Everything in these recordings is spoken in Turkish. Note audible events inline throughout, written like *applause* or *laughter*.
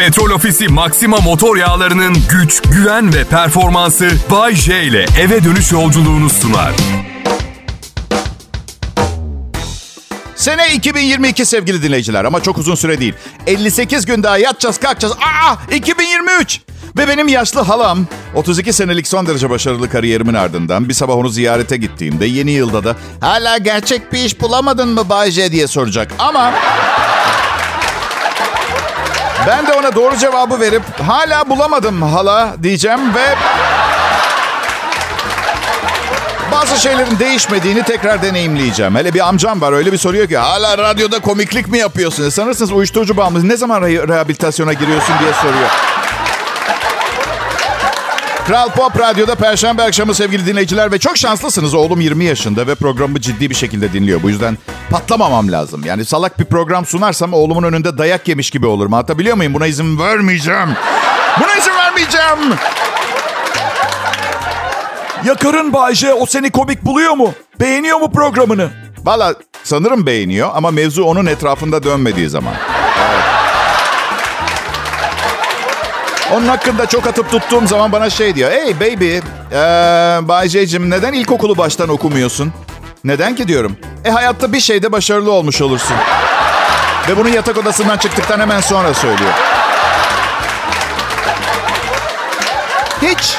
Petrol Ofisi Maxima motor yağlarının güç, güven ve performansı Bay J ile eve dönüş yolculuğunu sunar. Sene 2022 sevgili dinleyiciler ama çok uzun süre değil. 58 gün daha yatacağız kalkacağız. Aa 2023! Ve benim yaşlı halam 32 senelik son derece başarılı kariyerimin ardından bir sabah onu ziyarete gittiğimde yeni yılda da hala gerçek bir iş bulamadın mı Bayce diye soracak. Ama ben de ona doğru cevabı verip hala bulamadım hala diyeceğim ve bazı şeylerin değişmediğini tekrar deneyimleyeceğim. Hele bir amcam var öyle bir soruyor ki hala radyoda komiklik mi yapıyorsun? E sanırsınız uyuşturucu bağımlısı ne zaman re- rehabilitasyona giriyorsun diye soruyor. Kral Pop Radyo'da Perşembe akşamı sevgili dinleyiciler ve çok şanslısınız. Oğlum 20 yaşında ve programı ciddi bir şekilde dinliyor. Bu yüzden patlamamam lazım. Yani salak bir program sunarsam oğlumun önünde dayak yemiş gibi olurum. Anlatabiliyor muyum? Buna izin vermeyeceğim. Buna izin vermeyeceğim. Ya karın Bayce o seni komik buluyor mu? Beğeniyor mu programını? Valla sanırım beğeniyor ama mevzu onun etrafında dönmediği zaman. Onun hakkında çok atıp tuttuğum zaman bana şey diyor. Hey baby, ee, Bay J'cim neden ilkokulu baştan okumuyorsun? Neden ki diyorum. E hayatta bir şeyde başarılı olmuş olursun. Ve bunu yatak odasından çıktıktan hemen sonra söylüyor. Hiç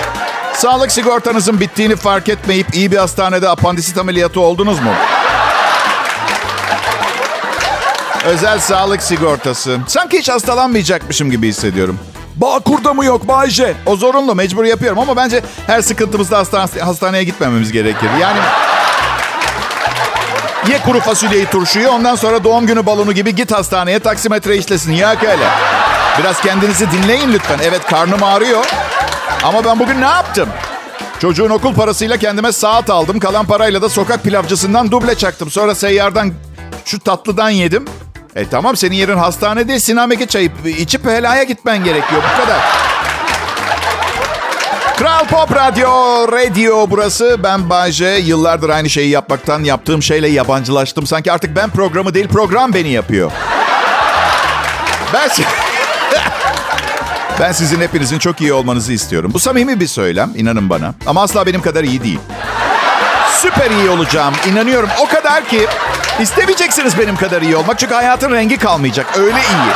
sağlık sigortanızın bittiğini fark etmeyip iyi bir hastanede apandisit ameliyatı oldunuz mu? Özel sağlık sigortası. Sanki hiç hastalanmayacakmışım gibi hissediyorum. Bağkur'da mı yok Bayce? O zorunlu, mecbur yapıyorum ama bence her sıkıntımızda hastane, hastaneye gitmememiz gerekir. Yani ye kuru fasulyeyi turşuyu ondan sonra doğum günü balonu gibi git hastaneye taksimetre işlesin. Ya öyle. Biraz kendinizi dinleyin lütfen. Evet karnım ağrıyor. Ama ben bugün ne yaptım? Çocuğun okul parasıyla kendime saat aldım. Kalan parayla da sokak pilavcısından duble çaktım. Sonra seyyardan şu tatlıdan yedim. E tamam senin yerin hastane değil sinameke çayı içip helaya gitmen gerekiyor bu kadar. Kral Pop Radyo, Radio burası. Ben Bayce. Yıllardır aynı şeyi yapmaktan yaptığım şeyle yabancılaştım. Sanki artık ben programı değil program beni yapıyor. Ben... *laughs* Ben sizin hepinizin çok iyi olmanızı istiyorum. Bu samimi bir söylem, inanın bana. Ama asla benim kadar iyi değil. Süper iyi olacağım, inanıyorum. O kadar ki istemeyeceksiniz benim kadar iyi olmak. Çünkü hayatın rengi kalmayacak. Öyle iyi.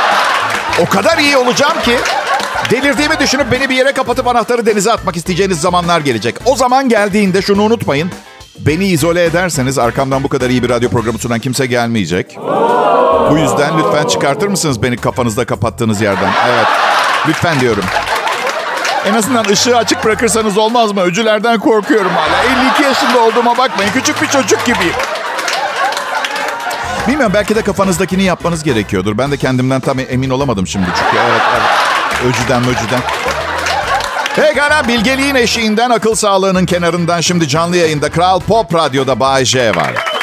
O kadar iyi olacağım ki delirdiğimi düşünüp beni bir yere kapatıp anahtarı denize atmak isteyeceğiniz zamanlar gelecek. O zaman geldiğinde şunu unutmayın. Beni izole ederseniz arkamdan bu kadar iyi bir radyo programı sunan kimse gelmeyecek. Bu yüzden lütfen çıkartır mısınız beni kafanızda kapattığınız yerden? Evet. Lütfen diyorum. En azından ışığı açık bırakırsanız olmaz mı? Öcülerden korkuyorum hala. 52 yaşında olduğuma bakmayın. Küçük bir çocuk gibiyim. Bilmiyorum belki de kafanızdakini yapmanız gerekiyordur. Ben de kendimden tam emin olamadım şimdi. Çünkü evet, evet. Öcüden öcüden. Pekala bilgeliğin eşiğinden akıl sağlığının kenarından şimdi canlı yayında Kral Pop Radyo'da Bay J var.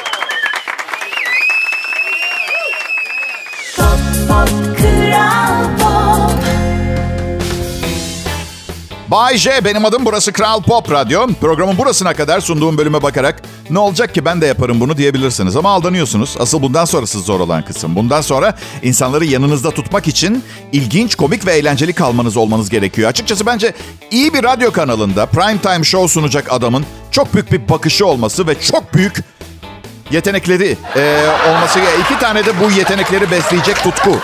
Bay J benim adım burası Kral Pop Radyo. Programın burasına kadar sunduğum bölüme bakarak ne olacak ki ben de yaparım bunu diyebilirsiniz. Ama aldanıyorsunuz. Asıl bundan sonrası zor olan kısım. Bundan sonra insanları yanınızda tutmak için ilginç, komik ve eğlenceli kalmanız olmanız gerekiyor. Açıkçası bence iyi bir radyo kanalında prime time show sunacak adamın çok büyük bir bakışı olması ve çok büyük yetenekleri e, olması. iki tane de bu yetenekleri besleyecek tutku.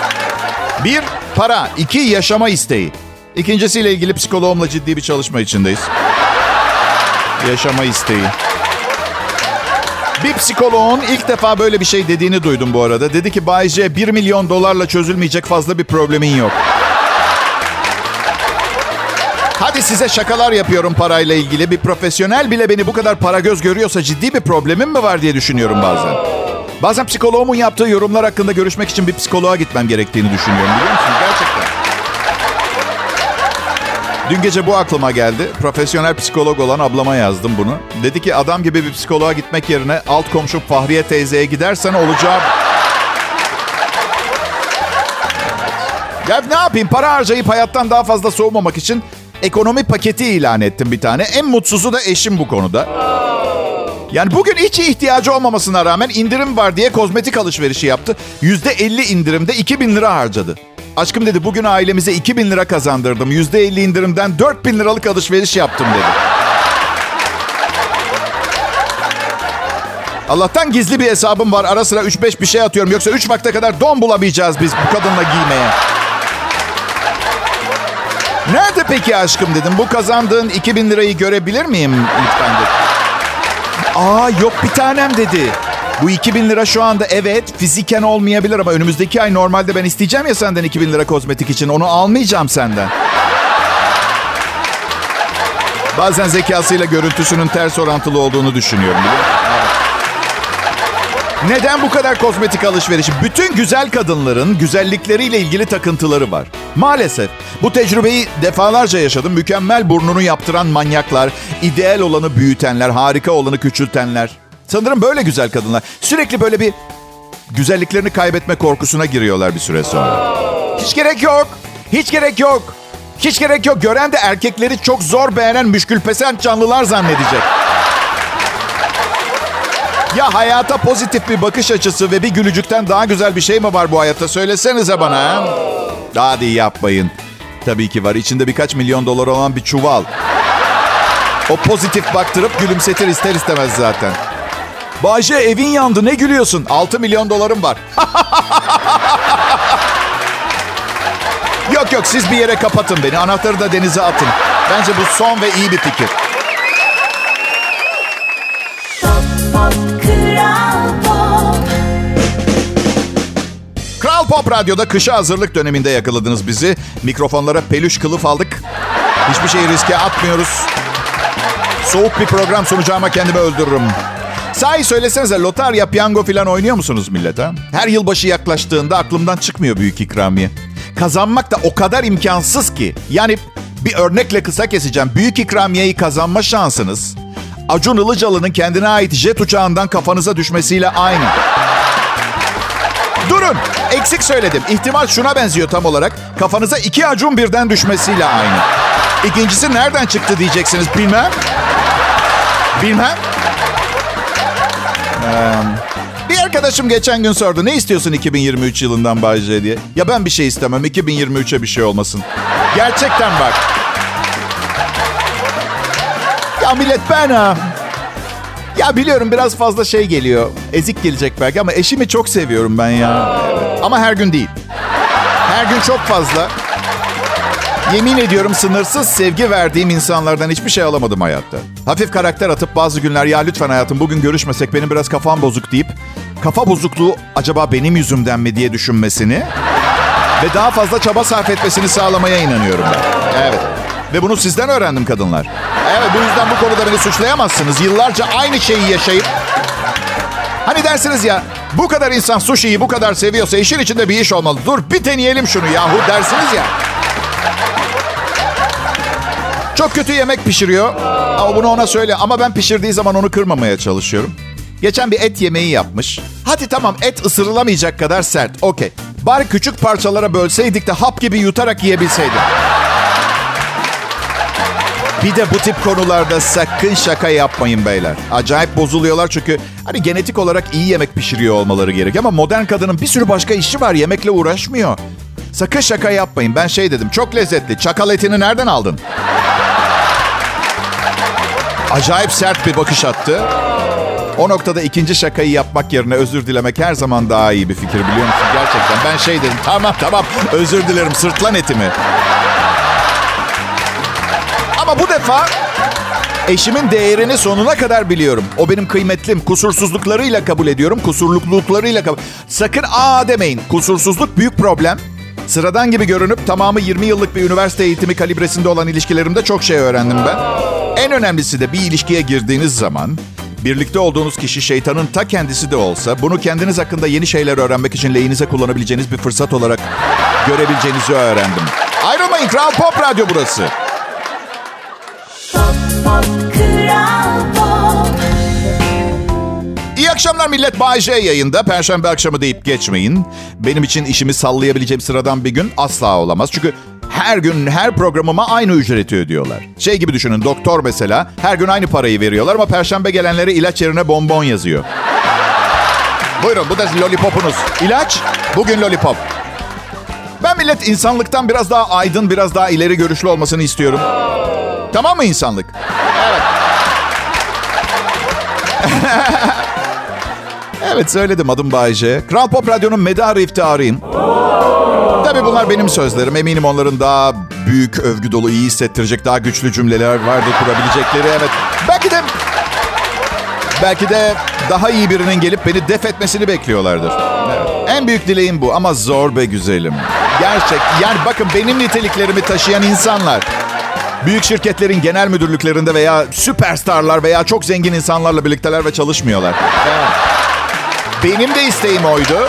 Bir, para. iki yaşama isteği. İkincisiyle ilgili psikoloğumla ciddi bir çalışma içindeyiz. Yaşama isteği. Bir psikoloğun ilk defa böyle bir şey dediğini duydum bu arada. Dedi ki Bay J 1 milyon dolarla çözülmeyecek fazla bir problemin yok. Hadi size şakalar yapıyorum parayla ilgili. Bir profesyonel bile beni bu kadar para göz görüyorsa ciddi bir problemim mi var diye düşünüyorum bazen. Bazen psikoloğumun yaptığı yorumlar hakkında görüşmek için bir psikoloğa gitmem gerektiğini düşünüyorum biliyor musun? Gerçekten. Dün gece bu aklıma geldi. Profesyonel psikolog olan ablama yazdım bunu. Dedi ki adam gibi bir psikoloğa gitmek yerine alt komşum Fahriye teyzeye gidersen olacağı... Ya ne yapayım? Para harcayıp hayattan daha fazla soğumamak için ekonomi paketi ilan ettim bir tane. En mutsuzu da eşim bu konuda. Yani bugün hiç ihtiyacı olmamasına rağmen indirim var diye kozmetik alışverişi yaptı. %50 indirimde 2000 lira harcadı. Aşkım dedi bugün ailemize 2000 lira kazandırdım. %50 indirimden 4000 liralık alışveriş yaptım dedi. Allah'tan gizli bir hesabım var. Ara sıra 3-5 bir şey atıyorum. Yoksa 3 vakte kadar don bulamayacağız biz bu kadınla giymeye. Nerede peki aşkım dedim. Bu kazandığın 2000 lirayı görebilir miyim lütfen dedi. Aa yok bir tanem dedi. Bu 2000 lira şu anda evet fiziken olmayabilir ama önümüzdeki ay normalde ben isteyeceğim ya senden 2000 lira kozmetik için. Onu almayacağım senden. Bazen zekasıyla görüntüsünün ters orantılı olduğunu düşünüyorum. Neden bu kadar kozmetik alışverişi? Bütün güzel kadınların güzellikleriyle ilgili takıntıları var. Maalesef bu tecrübeyi defalarca yaşadım. Mükemmel burnunu yaptıran manyaklar, ideal olanı büyütenler, harika olanı küçültenler. Sanırım böyle güzel kadınlar. Sürekli böyle bir güzelliklerini kaybetme korkusuna giriyorlar bir süre sonra. Hiç gerek yok. Hiç gerek yok. Hiç gerek yok. Gören de erkekleri çok zor beğenen müşkülpesent canlılar zannedecek. Ya hayata pozitif bir bakış açısı ve bir gülücükten daha güzel bir şey mi var bu hayatta? Söylesenize bana. ha? Hadi yapmayın. Tabii ki var. İçinde birkaç milyon dolar olan bir çuval. O pozitif baktırıp gülümsetir ister istemez zaten. Bayce evin yandı ne gülüyorsun? 6 milyon dolarım var. *laughs* yok yok siz bir yere kapatın beni. Anahtarı da denize atın. Bence bu son ve iyi bir fikir. Pop Kral Pop Kral Pop Radyo'da kışa hazırlık döneminde yakaladınız bizi. Mikrofonlara peluş kılıf aldık. Hiçbir şeyi riske atmıyoruz. Soğuk bir program sunacağıma kendimi öldürürüm. Sahi söylesenize lotarya, piyango falan oynuyor musunuz millet ha? Her yılbaşı yaklaştığında aklımdan çıkmıyor büyük ikramiye. Kazanmak da o kadar imkansız ki. Yani bir örnekle kısa keseceğim. Büyük ikramiyeyi kazanma şansınız Acun Ilıcalı'nın kendine ait jet uçağından kafanıza düşmesiyle aynı. Durun. Eksik söyledim. İhtimal şuna benziyor tam olarak. Kafanıza iki acun birden düşmesiyle aynı. İkincisi nereden çıktı diyeceksiniz. Bilmem. Bilmem. Ee, bir arkadaşım geçen gün sordu. Ne istiyorsun 2023 yılından Bay diye. Ya ben bir şey istemem. 2023'e bir şey olmasın. Gerçekten bak. Ya millet ben ha. Ya biliyorum biraz fazla şey geliyor. Ezik gelecek belki ama eşimi çok seviyorum ben ya. Ama her gün değil. Her gün çok fazla. Yemin ediyorum sınırsız sevgi verdiğim insanlardan hiçbir şey alamadım hayatta. Hafif karakter atıp bazı günler ya lütfen hayatım bugün görüşmesek benim biraz kafam bozuk deyip kafa bozukluğu acaba benim yüzümden mi diye düşünmesini ve daha fazla çaba sarf etmesini sağlamaya inanıyorum ben. Evet. Ve bunu sizden öğrendim kadınlar. Evet bu yüzden bu konuda beni suçlayamazsınız. Yıllarca aynı şeyi yaşayıp... Hani dersiniz ya bu kadar insan sushi'yi bu kadar seviyorsa işin içinde bir iş olmalı. Dur bir deneyelim şunu yahu dersiniz ya. Çok kötü yemek pişiriyor. Ama bunu ona söyle. Ama ben pişirdiği zaman onu kırmamaya çalışıyorum. Geçen bir et yemeği yapmış. Hadi tamam et ısırılamayacak kadar sert. Okey. Bari küçük parçalara bölseydik de hap gibi yutarak yiyebilseydim. Bir de bu tip konularda sakın şaka yapmayın beyler. Acayip bozuluyorlar çünkü hani genetik olarak iyi yemek pişiriyor olmaları gerek. Ama modern kadının bir sürü başka işi var. Yemekle uğraşmıyor. Sakın şaka yapmayın. Ben şey dedim. Çok lezzetli. Çakal etini nereden aldın? Acayip sert bir bakış attı. O noktada ikinci şakayı yapmak yerine özür dilemek her zaman daha iyi bir fikir biliyor musun? Gerçekten ben şey dedim. Tamam tamam özür dilerim sırtlan etimi. Ama bu defa eşimin değerini sonuna kadar biliyorum. O benim kıymetlim. Kusursuzluklarıyla kabul ediyorum. Kusurlukluklarıyla kabul... Sakın aa demeyin. Kusursuzluk büyük problem. Sıradan gibi görünüp tamamı 20 yıllık bir üniversite eğitimi kalibresinde olan ilişkilerimde çok şey öğrendim ben. En önemlisi de bir ilişkiye girdiğiniz zaman birlikte olduğunuz kişi şeytanın ta kendisi de olsa bunu kendiniz hakkında yeni şeyler öğrenmek için lehinize kullanabileceğiniz bir fırsat olarak görebileceğinizi öğrendim. Ayrılmayın Kral Pop Radyo burası. Pop Kral Pop İyi akşamlar millet. Bay J yayında. Perşembe akşamı deyip geçmeyin. Benim için işimi sallayabileceğim sıradan bir gün asla olamaz. Çünkü her gün her programıma aynı ücreti ödüyorlar. Şey gibi düşünün doktor mesela her gün aynı parayı veriyorlar ama perşembe gelenlere ilaç yerine bonbon yazıyor. Buyurun bu da lollipopunuz. İlaç bugün lollipop. Ben millet insanlıktan biraz daha aydın, biraz daha ileri görüşlü olmasını istiyorum. Tamam mı insanlık? Evet. *laughs* evet söyledim adım Bayce. Kral Pop Radyo'nun medarı iftiharıyım. Tabii bunlar benim sözlerim. Eminim onların daha büyük, övgü dolu, iyi hissettirecek, daha güçlü cümleler vardır kurabilecekleri. Evet. Belki de belki de daha iyi birinin gelip beni def etmesini bekliyorlardır. Evet. En büyük dileğim bu ama zor be güzelim. Gerçek. Yani bakın benim niteliklerimi taşıyan insanlar büyük şirketlerin genel müdürlüklerinde veya süperstarlar veya çok zengin insanlarla birlikteler ve çalışmıyorlar. Evet. Benim de isteğim oydu.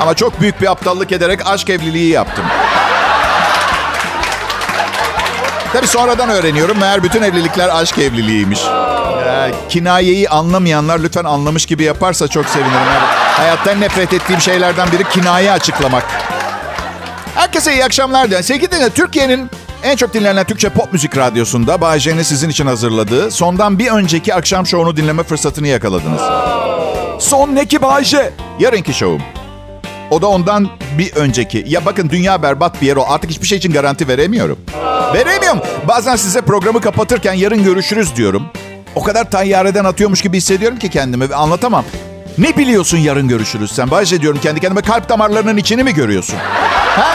Ama çok büyük bir aptallık ederek aşk evliliği yaptım. Tabii sonradan öğreniyorum. Meğer bütün evlilikler aşk evliliğiymiş. Ee, kinayeyi anlamayanlar lütfen anlamış gibi yaparsa çok sevinirim. Yani hayattan nefret ettiğim şeylerden biri kinaye açıklamak. Herkese iyi akşamlar dilerim. Sevgili dinleyenler, Türkiye'nin en çok dinlenen Türkçe pop müzik radyosunda Bay J'nin sizin için hazırladığı sondan bir önceki akşam şovunu dinleme fırsatını yakaladınız. Son ne ki Bayce? Yarınki şovum. O da ondan bir önceki. Ya bakın dünya berbat bir yer o. Artık hiçbir şey için garanti veremiyorum. Veremiyorum. Bazen size programı kapatırken yarın görüşürüz diyorum. O kadar tayyareden atıyormuş gibi hissediyorum ki kendimi. Anlatamam. Ne biliyorsun yarın görüşürüz sen? Bayce diyorum kendi kendime kalp damarlarının içini mi görüyorsun? Ha?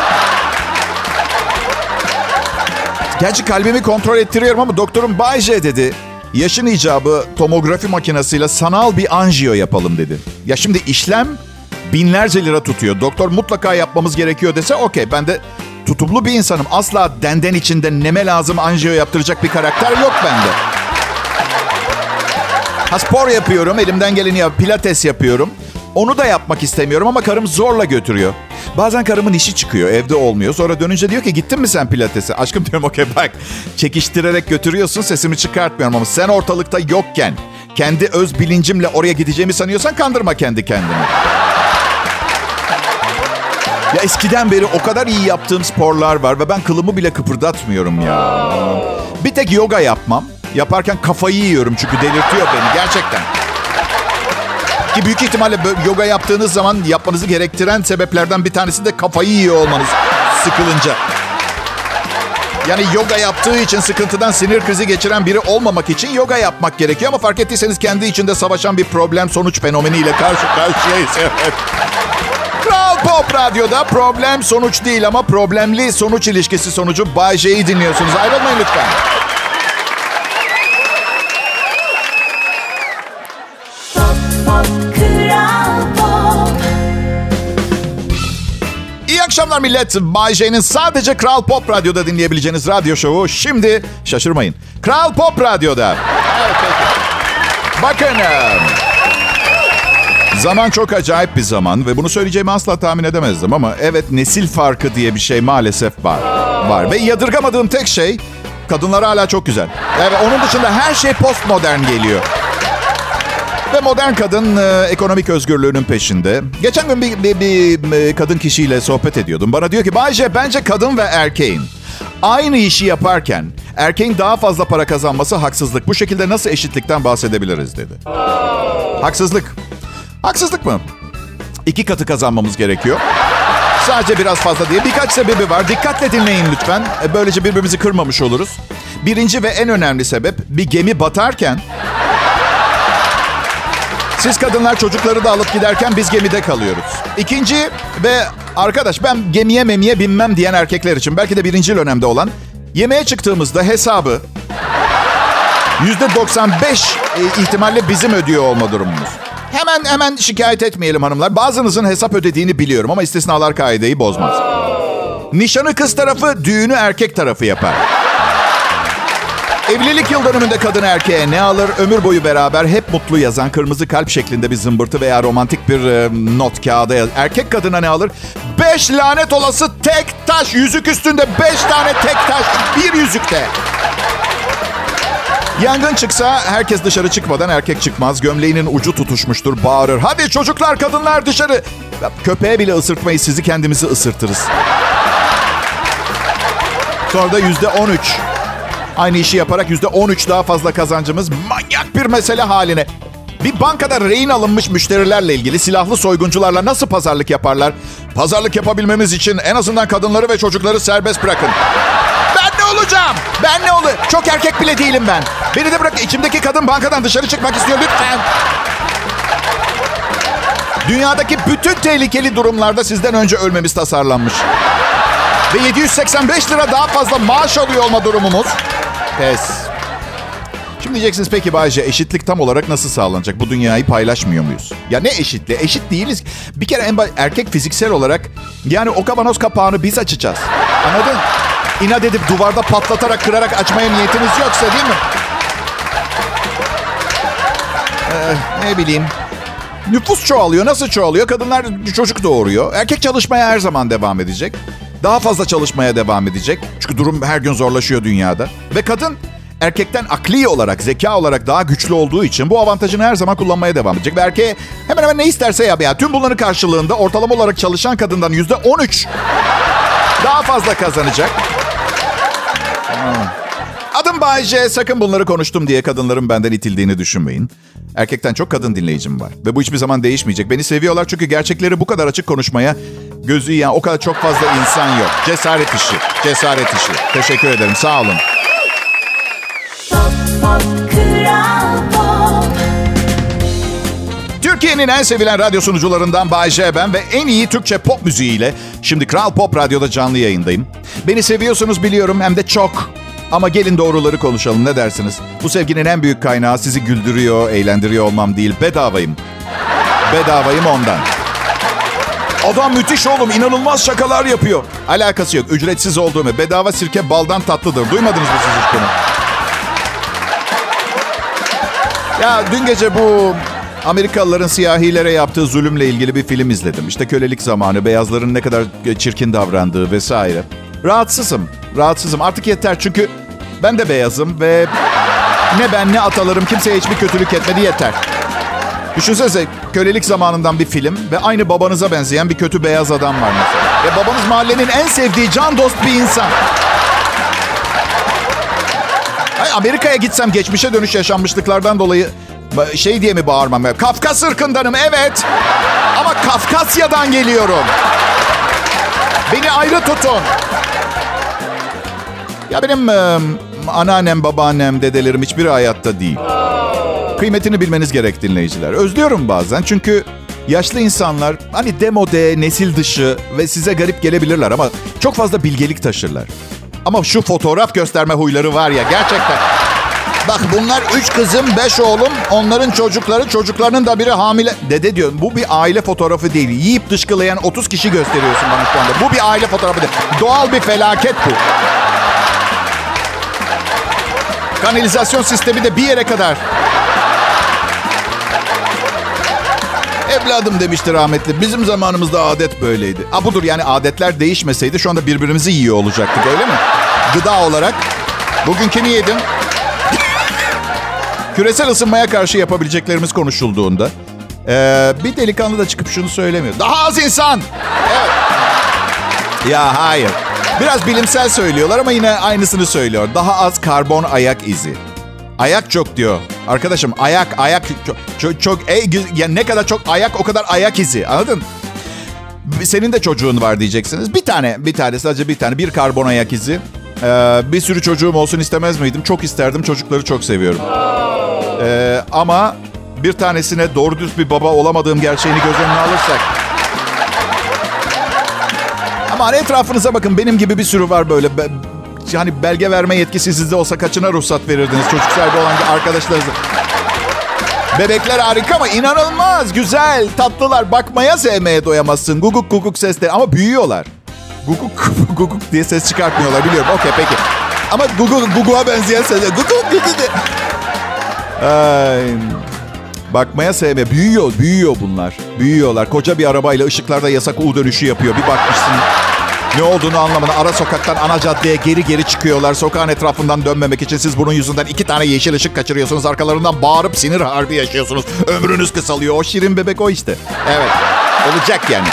Gerçi kalbimi kontrol ettiriyorum ama doktorum Bayce dedi. Yaşın icabı tomografi makinesiyle sanal bir anjiyo yapalım dedi. Ya şimdi işlem binlerce lira tutuyor. Doktor mutlaka yapmamız gerekiyor dese okey. Ben de tutumlu bir insanım. Asla denden içinde neme lazım anjiyo yaptıracak bir karakter yok bende. Ha spor yapıyorum. Elimden geleni yap. Pilates yapıyorum. Onu da yapmak istemiyorum ama karım zorla götürüyor. Bazen karımın işi çıkıyor, evde olmuyor. Sonra dönünce diyor ki gittin mi sen pilatese? Aşkım diyorum okey bak çekiştirerek götürüyorsun sesimi çıkartmıyorum ama sen ortalıkta yokken kendi öz bilincimle oraya gideceğimi sanıyorsan kandırma kendi kendini. Ya eskiden beri o kadar iyi yaptığım sporlar var ve ben kılımı bile kıpırdatmıyorum ya. Bir tek yoga yapmam. Yaparken kafayı yiyorum çünkü delirtiyor beni gerçekten. Ki büyük ihtimalle yoga yaptığınız zaman yapmanızı gerektiren sebeplerden bir tanesi de kafayı yiyor olmanız sıkılınca. Yani yoga yaptığı için sıkıntıdan sinir krizi geçiren biri olmamak için yoga yapmak gerekiyor. Ama fark ettiyseniz kendi içinde savaşan bir problem sonuç fenomeniyle karşı karşıyayız. *laughs* Evet. Kral Pop Radyo'da problem sonuç değil ama problemli sonuç ilişkisi sonucu Bay J'yi dinliyorsunuz. Ayrılmayın lütfen. Akşamlar millet. Bay J'nin sadece Kral Pop Radyo'da dinleyebileceğiniz radyo şovu şimdi şaşırmayın. Kral Pop Radyo'da. Evet. Bakın. Zaman çok acayip bir zaman ve bunu söyleyeceğimi asla tahmin edemezdim ama evet nesil farkı diye bir şey maalesef var. Var ve yadırgamadığım tek şey kadınlar hala çok güzel. Evet onun dışında her şey postmodern geliyor. Ve modern kadın e, ekonomik özgürlüğünün peşinde. Geçen gün bir, bir, bir, e, kadın kişiyle sohbet ediyordum. Bana diyor ki Bayce bence kadın ve erkeğin aynı işi yaparken erkeğin daha fazla para kazanması haksızlık. Bu şekilde nasıl eşitlikten bahsedebiliriz dedi. Haksızlık. Haksızlık mı? İki katı kazanmamız gerekiyor. Sadece biraz fazla diye birkaç sebebi var. Dikkatle dinleyin lütfen. E, Böylece birbirimizi kırmamış oluruz. Birinci ve en önemli sebep bir gemi batarken siz kadınlar çocukları da alıp giderken biz gemide kalıyoruz. İkinci ve arkadaş ben gemiye memiye binmem diyen erkekler için belki de birinci önemde olan yemeğe çıktığımızda hesabı yüzde 95 e, ihtimalle bizim ödüyor olma durumumuz. Hemen hemen şikayet etmeyelim hanımlar. Bazınızın hesap ödediğini biliyorum ama istisnalar kaideyi bozmaz. Nişanı kız tarafı, düğünü erkek tarafı yapar. Evlilik yıl dönümünde kadın erkeğe ne alır? Ömür boyu beraber hep mutlu yazan kırmızı kalp şeklinde bir zımbırtı veya romantik bir e, not kağıda yaz. Erkek kadına ne alır? Beş lanet olası tek taş. Yüzük üstünde beş tane tek taş. Bir yüzükte. Yangın çıksa herkes dışarı çıkmadan erkek çıkmaz. Gömleğinin ucu tutuşmuştur, bağırır. Hadi çocuklar, kadınlar dışarı. Köpeğe bile ısırtmayız, sizi kendimizi ısırtırız. Sonra da yüzde on üç. Aynı işi yaparak yüzde on üç daha fazla kazancımız manyak bir mesele haline. Bir bankada rehin alınmış müşterilerle ilgili silahlı soyguncularla nasıl pazarlık yaparlar? Pazarlık yapabilmemiz için en azından kadınları ve çocukları serbest bırakın. Ben ne olacağım? Ben ne olur? Çok erkek bile değilim ben. Beni de bırak. İçimdeki kadın bankadan dışarı çıkmak istiyor lütfen. Dünyadaki bütün tehlikeli durumlarda sizden önce ölmemiz tasarlanmış. Ve 785 lira daha fazla maaş alıyor olma durumumuz. Pes. Şimdi diyeceksiniz peki Bayce eşitlik tam olarak nasıl sağlanacak? Bu dünyayı paylaşmıyor muyuz? Ya ne eşitliği? Eşit değiliz. Bir kere en ba- erkek fiziksel olarak yani o kavanoz kapağını biz açacağız. Anladın? İnat edip duvarda patlatarak kırarak açmaya niyetiniz yoksa değil mi? Ee, ne bileyim. Nüfus çoğalıyor. Nasıl çoğalıyor? Kadınlar çocuk doğuruyor. Erkek çalışmaya her zaman devam edecek. Daha fazla çalışmaya devam edecek. Çünkü durum her gün zorlaşıyor dünyada. Ve kadın erkekten akli olarak, zeka olarak daha güçlü olduğu için bu avantajını her zaman kullanmaya devam edecek. Ve erkeğe hemen hemen ne isterse yap. Yani tüm bunların karşılığında ortalama olarak çalışan kadından yüzde 13 daha fazla kazanacak. Adım Bayce. Sakın bunları konuştum diye kadınların benden itildiğini düşünmeyin. Erkekten çok kadın dinleyicim var. Ve bu hiçbir zaman değişmeyecek. Beni seviyorlar çünkü gerçekleri bu kadar açık konuşmaya gözü yiyen o kadar çok fazla insan yok. Cesaret işi. Cesaret işi. Teşekkür ederim. Sağ olun. Türkiye'nin en sevilen radyo sunucularından Bay J ben ve en iyi Türkçe pop müziğiyle şimdi Kral Pop Radyo'da canlı yayındayım. Beni seviyorsunuz biliyorum hem de çok. Ama gelin doğruları konuşalım ne dersiniz? Bu sevginin en büyük kaynağı sizi güldürüyor, eğlendiriyor olmam değil. Bedavayım. Bedavayım ondan. Adam müthiş oğlum. inanılmaz şakalar yapıyor. Alakası yok. Ücretsiz olduğumu. Bedava sirke baldan tatlıdır. Duymadınız mı siz bunu? Ya dün gece bu Amerikalıların siyahilere yaptığı zulümle ilgili bir film izledim. İşte kölelik zamanı, beyazların ne kadar çirkin davrandığı vesaire. Rahatsızım, rahatsızım. Artık yeter çünkü ben de beyazım ve ne ben ne atalarım kimseye hiçbir kötülük etmedi yeter. Düşünsenize kölelik zamanından bir film ve aynı babanıza benzeyen bir kötü beyaz adam var mesela. Ve babanız mahallenin en sevdiği can dost bir insan. Ay, Amerika'ya gitsem geçmişe dönüş yaşanmışlıklardan dolayı şey diye mi bağırmam? Kafkas ırkındanım evet. Ama Kafkasya'dan geliyorum. Beni ayrı tutun. Ya benim e, anneannem, babaannem, dedelerim hiçbiri hayatta değil. Kıymetini bilmeniz gerek dinleyiciler. Özlüyorum bazen çünkü yaşlı insanlar hani demode, nesil dışı ve size garip gelebilirler ama çok fazla bilgelik taşırlar. Ama şu fotoğraf gösterme huyları var ya gerçekten. Bak bunlar üç kızım, beş oğlum. Onların çocukları, çocuklarının da biri hamile. Dede diyor bu bir aile fotoğrafı değil. Yiyip dışkılayan 30 kişi gösteriyorsun bana şu anda. Bu bir aile fotoğrafı değil. Doğal bir felaket bu. Kanalizasyon sistemi de bir yere kadar. Evladım demişti rahmetli. Bizim zamanımızda adet böyleydi. A budur yani adetler değişmeseydi şu anda birbirimizi yiyor olacaktık öyle mi? Gıda olarak. Bugün kimi yedim? *laughs* Küresel ısınmaya karşı yapabileceklerimiz konuşulduğunda ee, bir delikanlı da çıkıp şunu söylemiyor. Daha az insan. Evet. Ya hayır. Biraz bilimsel söylüyorlar ama yine aynısını söylüyor. Daha az karbon ayak izi. Ayak çok diyor. Arkadaşım ayak ayak çok çok, ey, ya ne kadar çok ayak o kadar ayak izi. Anladın? Senin de çocuğun var diyeceksiniz. Bir tane, bir tane sadece bir tane. Bir karbon ayak izi. Ee, bir sürü çocuğum olsun istemez miydim? Çok isterdim. Çocukları çok seviyorum. Ee, ama bir tanesine doğru düz bir baba olamadığım gerçeğini göz önüne alırsak. Ama etrafınıza bakın. Benim gibi bir sürü var böyle. Hani belge verme yetkisi sizde olsa kaçına ruhsat verirdiniz çocuk sahibi olan arkadaşlarınıza? Bebekler harika ama inanılmaz güzel, tatlılar. Bakmaya sevmeye doyamazsın. Guguk guguk sesleri ama büyüyorlar. Guguk guguk diye ses çıkartmıyorlar biliyorum. Okey peki. Ama guguk guguğa benzeyen sesler. Guguk guguk diye. Ay. Bakmaya sevmeye. Büyüyor, büyüyor bunlar. Büyüyorlar. Koca bir arabayla ışıklarda yasak U dönüşü yapıyor. Bir bakmışsın ne olduğunu anlamadan ara sokaktan ana caddeye geri geri çıkıyorlar. Sokağın etrafından dönmemek için siz bunun yüzünden iki tane yeşil ışık kaçırıyorsunuz. Arkalarından bağırıp sinir harbi yaşıyorsunuz. Ömrünüz kısalıyor. O şirin bebek o işte. Evet. Olacak yani.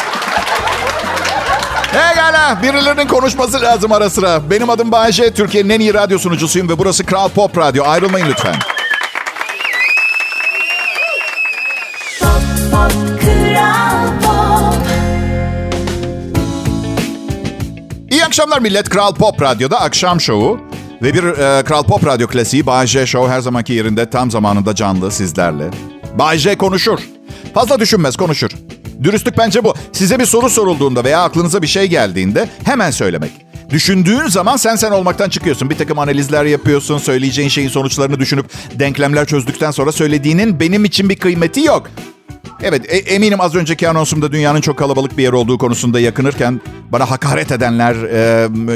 Pekala. Birilerinin konuşması lazım ara sıra. Benim adım Bayece. Türkiye'nin en iyi radyo sunucusuyum ve burası Kral Pop Radyo. Ayrılmayın lütfen. Akşamlar millet. Kral Pop Radyo'da akşam şovu. Ve bir e, Kral Pop Radyo klasiği Bay J Show her zamanki yerinde tam zamanında canlı sizlerle. Bay J konuşur. Fazla düşünmez konuşur. Dürüstlük bence bu. Size bir soru sorulduğunda veya aklınıza bir şey geldiğinde hemen söylemek. Düşündüğün zaman sen sen olmaktan çıkıyorsun. Bir takım analizler yapıyorsun. Söyleyeceğin şeyin sonuçlarını düşünüp denklemler çözdükten sonra söylediğinin benim için bir kıymeti yok. Evet e- eminim az önceki anonsumda dünyanın çok kalabalık bir yer olduğu konusunda yakınırken bana hakaret edenler,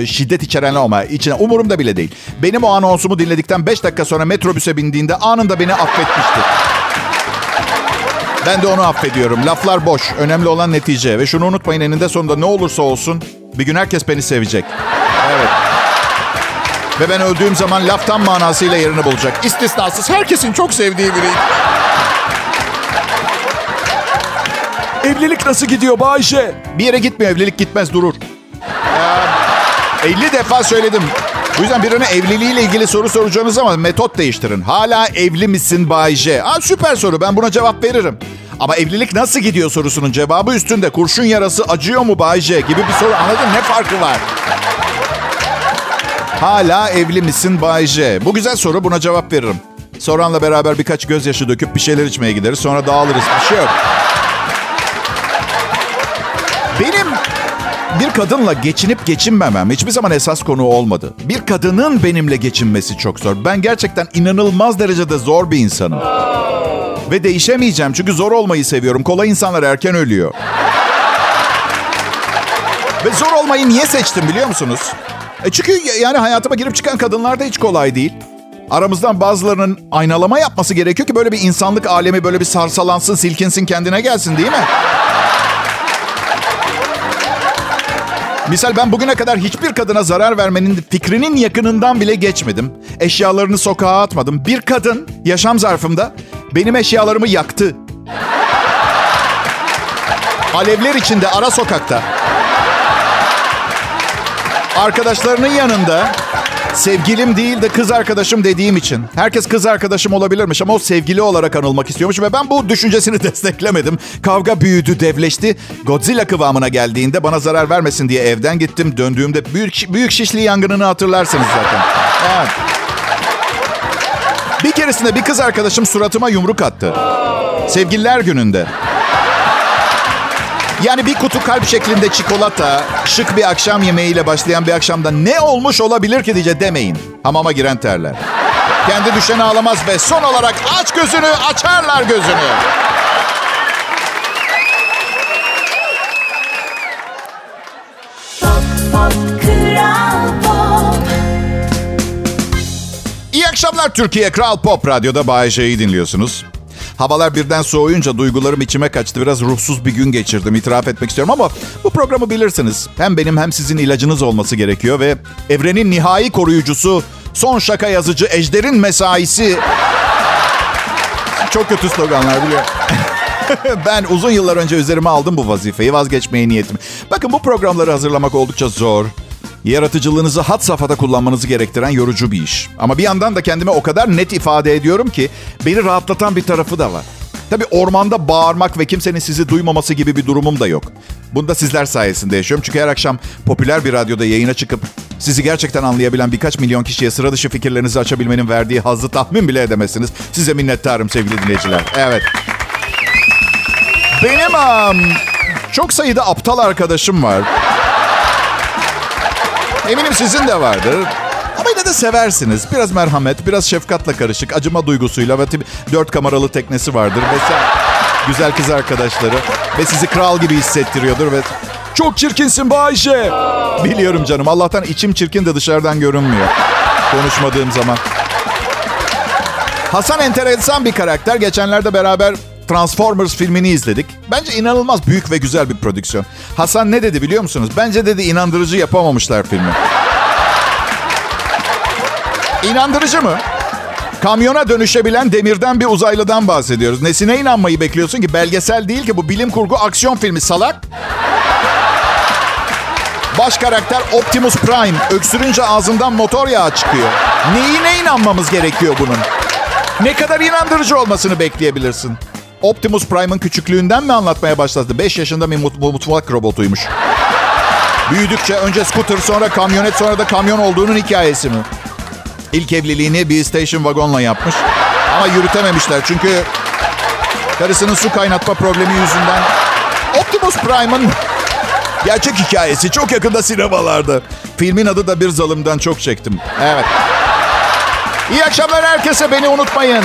e, şiddet içerenler ama içine umurumda bile değil. Benim o anonsumu dinledikten 5 dakika sonra metrobüse bindiğinde anında beni affetmişti. Ben de onu affediyorum. Laflar boş. Önemli olan netice. Ve şunu unutmayın eninde sonunda ne olursa olsun bir gün herkes beni sevecek. Evet. Ve ben öldüğüm zaman laf tam manasıyla yerini bulacak. İstisnasız herkesin çok sevdiği biriyim. Evlilik nasıl gidiyor Bayşe? Bir yere gitmiyor. Evlilik gitmez durur. Ee, 50 defa söyledim. Bu yüzden birine evliliğiyle ilgili soru soracağınız zaman metot değiştirin. Hala evli misin Bay J? Aa, süper soru ben buna cevap veririm. Ama evlilik nasıl gidiyor sorusunun cevabı üstünde. Kurşun yarası acıyor mu Bay J gibi bir soru anladın Ne farkı var? Hala evli misin Bay J? Bu güzel soru buna cevap veririm. Soranla beraber birkaç gözyaşı döküp bir şeyler içmeye gideriz. Sonra dağılırız. Bir şey yok. Bir kadınla geçinip geçinmemem hiçbir zaman esas konu olmadı. Bir kadının benimle geçinmesi çok zor. Ben gerçekten inanılmaz derecede zor bir insanım. Ve değişemeyeceğim çünkü zor olmayı seviyorum. Kolay insanlar erken ölüyor. Ve zor olmayı niye seçtim biliyor musunuz? E çünkü yani hayatıma girip çıkan kadınlar da hiç kolay değil. Aramızdan bazılarının aynalama yapması gerekiyor ki böyle bir insanlık alemi böyle bir sarsalansın, silkinsin, kendine gelsin değil mi? Misal ben bugüne kadar hiçbir kadına zarar vermenin fikrinin yakınından bile geçmedim. Eşyalarını sokağa atmadım. Bir kadın yaşam zarfımda benim eşyalarımı yaktı. Alevler içinde ara sokakta. Arkadaşlarının yanında sevgilim değil de kız arkadaşım dediğim için. Herkes kız arkadaşım olabilirmiş ama o sevgili olarak anılmak istiyormuş ve ben bu düşüncesini *laughs* desteklemedim. Kavga büyüdü, devleşti. Godzilla kıvamına geldiğinde bana zarar vermesin diye evden gittim. Döndüğümde büyük büyük şişli yangınını hatırlarsınız zaten. Evet. Bir keresinde bir kız arkadaşım suratıma yumruk attı. Sevgililer gününde. Yani bir kutu kalp şeklinde çikolata, şık bir akşam yemeğiyle başlayan bir akşamda ne olmuş olabilir ki diye demeyin. Hamama giren terler. Kendi düşeni ağlamaz ve son olarak aç gözünü açarlar gözünü. Pop, pop, Kral Pop. İyi akşamlar Türkiye Kral Pop Radyo'da Bay J'yi dinliyorsunuz. Havalar birden soğuyunca duygularım içime kaçtı. Biraz ruhsuz bir gün geçirdim itiraf etmek istiyorum ama bu programı bilirsiniz. Hem benim hem sizin ilacınız olması gerekiyor ve evrenin nihai koruyucusu, son şaka yazıcı, ejderin mesaisi... Çok kötü sloganlar biliyorum. *laughs* ben uzun yıllar önce üzerime aldım bu vazifeyi. Vazgeçmeye niyetim. Bakın bu programları hazırlamak oldukça zor. Yaratıcılığınızı hat safhada kullanmanızı gerektiren yorucu bir iş. Ama bir yandan da kendime o kadar net ifade ediyorum ki beni rahatlatan bir tarafı da var. Tabii ormanda bağırmak ve kimsenin sizi duymaması gibi bir durumum da yok. Bunu da sizler sayesinde yaşıyorum. Çünkü her akşam popüler bir radyoda yayına çıkıp sizi gerçekten anlayabilen birkaç milyon kişiye sıra dışı fikirlerinizi açabilmenin verdiği hazzı tahmin bile edemezsiniz. Size minnettarım sevgili dinleyiciler. Evet. Benim am, çok sayıda aptal arkadaşım var. Eminim sizin de vardır. Ama yine de seversiniz. Biraz merhamet, biraz şefkatle karışık, acıma duygusuyla ve dört kameralı teknesi vardır. Ve sen, güzel kız arkadaşları ve sizi kral gibi hissettiriyordur ve Çok çirkinsin Bayşe. biliyorum canım Allah'tan içim çirkin de dışarıdan görünmüyor. Konuşmadığım zaman. Hasan enteresan bir karakter. Geçenlerde beraber Transformers filmini izledik. Bence inanılmaz büyük ve güzel bir prodüksiyon. Hasan ne dedi biliyor musunuz? Bence dedi inandırıcı yapamamışlar filmi. İnandırıcı mı? Kamyona dönüşebilen demirden bir uzaylıdan bahsediyoruz. Nesine inanmayı bekliyorsun ki? Belgesel değil ki bu bilim kurgu aksiyon filmi salak. Baş karakter Optimus Prime. Öksürünce ağzından motor yağı çıkıyor. Neyine inanmamız gerekiyor bunun? Ne kadar inandırıcı olmasını bekleyebilirsin? Optimus Prime'ın küçüklüğünden mi anlatmaya başladı? 5 yaşında bir mut- mutfak robotuymuş. Büyüdükçe önce scooter sonra kamyonet sonra da kamyon olduğunun hikayesi mi? İlk evliliğini bir station wagonla yapmış. Ama yürütememişler çünkü karısının su kaynatma problemi yüzünden Optimus Prime'ın *laughs* gerçek hikayesi çok yakında sinemalarda. Filmin adı da Bir Zalım'dan çok çektim. Evet. İyi akşamlar herkese beni unutmayın.